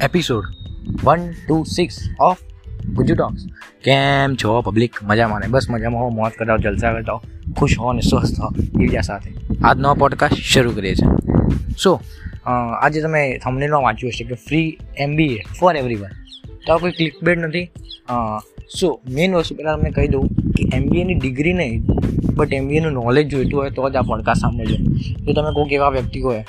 Episode one two six of Gujju talks કેમ છો public મજામાં ને? બસ મજામાં હો. મોત કરતા હો જલસા કરતા ખુશ હો અને સ્વસ્થ હો એવી સાથે આજનો પોડકાસ્ટ શરૂ કરીએ છીએ. સો આજે તમે થંબનેલમાં વાંચ્યું હશે કે free MBA for everyone તો આ કોઈ ક્લિક બેડ નથી સો મેઇન વસ્તુ પહેલાં તમને કહી દઉં કે એમબીએની ડિગ્રી નહીં બટ એમબીએનું નોલેજ જોઈતું હોય તો જ આ પડકાર સાંભળજો. જો તમે કોઈક એવા વ્યક્તિ હોય,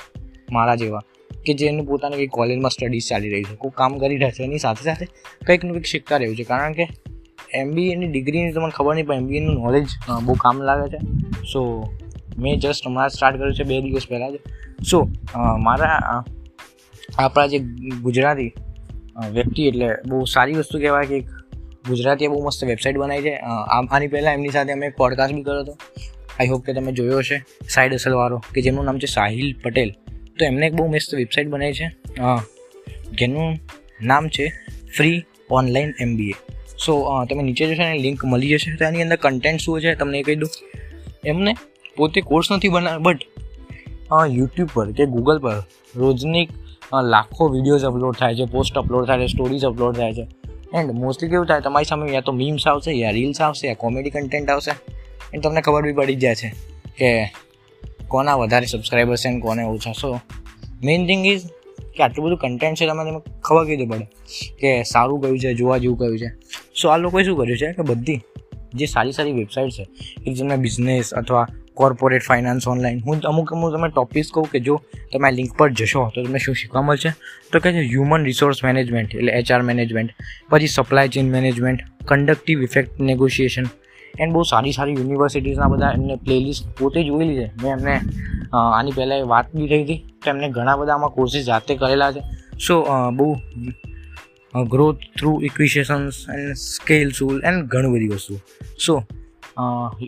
મારા જેવા કે જેનું પોતાની કંઈક કોલેજમાં સ્ટડીઝ ચાલી રહી છે. કોઈ કામ કરી રહ્યા છે. એની સાથે સાથે કંઈક ને કંઈક શીખતા રહ્યું છે. કારણ કે એમબીએની ડિગ્રીની તમને ખબર નહીં, પણ એમબીએનું નોલેજ બહુ કામ લાગે છે. સો મેં જસ્ટ હમણાં સ્ટાર્ટ કર્યું છે, બે દિવસ પહેલાં જ. સો મારા આપણા જે ગુજરાતી વ્યક્તિ એટલે બહુ સારી વસ્તુ કહેવાય કે ગુજરાતીએ બહુ મસ્ત વેબસાઇટ બનાવી છે. આની પહેલાં એમની સાથે અમે પોડકાસ્ટ બી કર્યો હતો. આઈ હોપ કે તમે જોયો હશે. સાઈડ અસલવાળો કે જેનું નામ છે સાહિલ પટેલ. તો એમને એક બહુ મસ્ત વેબસાઇટ બનાવી છે. જેનું નામ છે ફ્રી ઓનલાઈન એમબીએ સો તમે નીચે જશો ને લિંક મળી જશે. તો એની અંદર કન્ટેન્ટ શું છે તમને એ કહી દઉં. એમને પોતે કોર્સ નથી બનાવ્યો બટ યુટ્યુબ પર કે ગૂગલ પર રોજની લાખો વિડીયોઝ અપલોડ થાય છે પોસ્ટ અપલોડ થાય છે સ્ટોરીઝ અપલોડ થાય છે. એન્ડ મોસ્ટલી કેવું થાય તમારી સામે યા તો મીમ્સ આવશે યા રીલ્સ આવશે યા કોમેડી કન્ટેન્ટ આવશે. એન્ડ તમને ખબર બી પડી જાય છે કે કોના વધારે સબસ્ક્રાઈબર્સ છે અને કોને ઓછા સો મેઇન થિંગ ઇઝ કે આટલું બધું કન્ટેન્ટ છે તમે તમે ખબર કીધું પડે કે સારું કયું છે, જોવા જેવું કયું છે. સો આ લોકોએ શું કર્યું છે કે બધી જે સારી સારી વેબસાઇટ છે, કે જેમને બિઝનેસ અથવા કોર્પોરેટ ફાઇનાન્સ ઓનલાઈન હું અમુક અમુક તમે ટોપિક્સ કહું કે જો તમે આ લિંક પર જશો તો તમને શું શીખવા મળશે? તો કે હ્યુમન રિસોર્સ મેનેજમેન્ટ એટલે એચઆર મેનેજમેન્ટ પછી supply chain management conductive effect negotiation and બહુ સારી સારી યુનિવર્સિટીઝના બધા એમને પ્લેલિસ્ટ પોતે જોયેલી છે મેં એમને આની પહેલાં વાત બી થઈ હતી તો એમને ઘણા બધા આમાં કોર્સિસ જાતે કરેલા છે. સો બહુ growth through equations and scale સુલ and ઘણી બધી વસ્તુ સો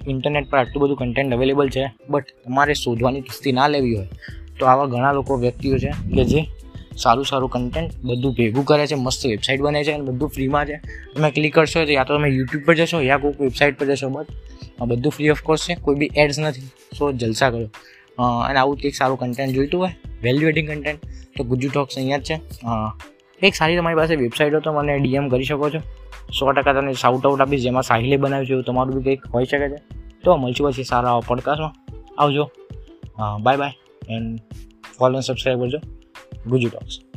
ઇન્ટરનેટ પર આટલું બધું કન્ટેન્ટ અવેલેબલ છે બટ તમારે શોધવાની કિસ્તી ના લેવી હોય તો આવા ઘણા લોકો વ્યક્તિઓ છે કે જે સારું સારું કન્ટેન્ટ બધું ભેગું કરે છે, મસ્ત વેબસાઇટ બને છે અને બધું ફ્રીમાં છે. તમે ક્લિક કરશો તો યા તો તમે યુટ્યુબ પર જશો, યા કોઈક વેબસાઇટ પર જશો બટ બધું ફ્રી ઓફ કોસ્ટ છે, કોઈ બી એડ્સ નથી. સો જલસા કરો. અને આવું કંઈક સારું કન્ટેન્ટ જોઈતું હોય વેલ્યુ એડિંગ કન્ટેન્ટ તો ગુજુ ટોક્સ અહીંયા જ છે. એક સારી તમારી પાસે વેબસાઇટ હોય તો મને ડીએમ કરી શકો છો. સો ટકા તમને સાઉટ આઉટ આપીશ, જેમાં સાહિલે બનાવ્યું છે એવું તમારું બી કંઈક હોઈ શકે છે. તો મળશું પછી સારા પોડકાસ્ટમાં આવજો. Bye bye and follow subscribe કરજો. ગુજુ ટોક્સ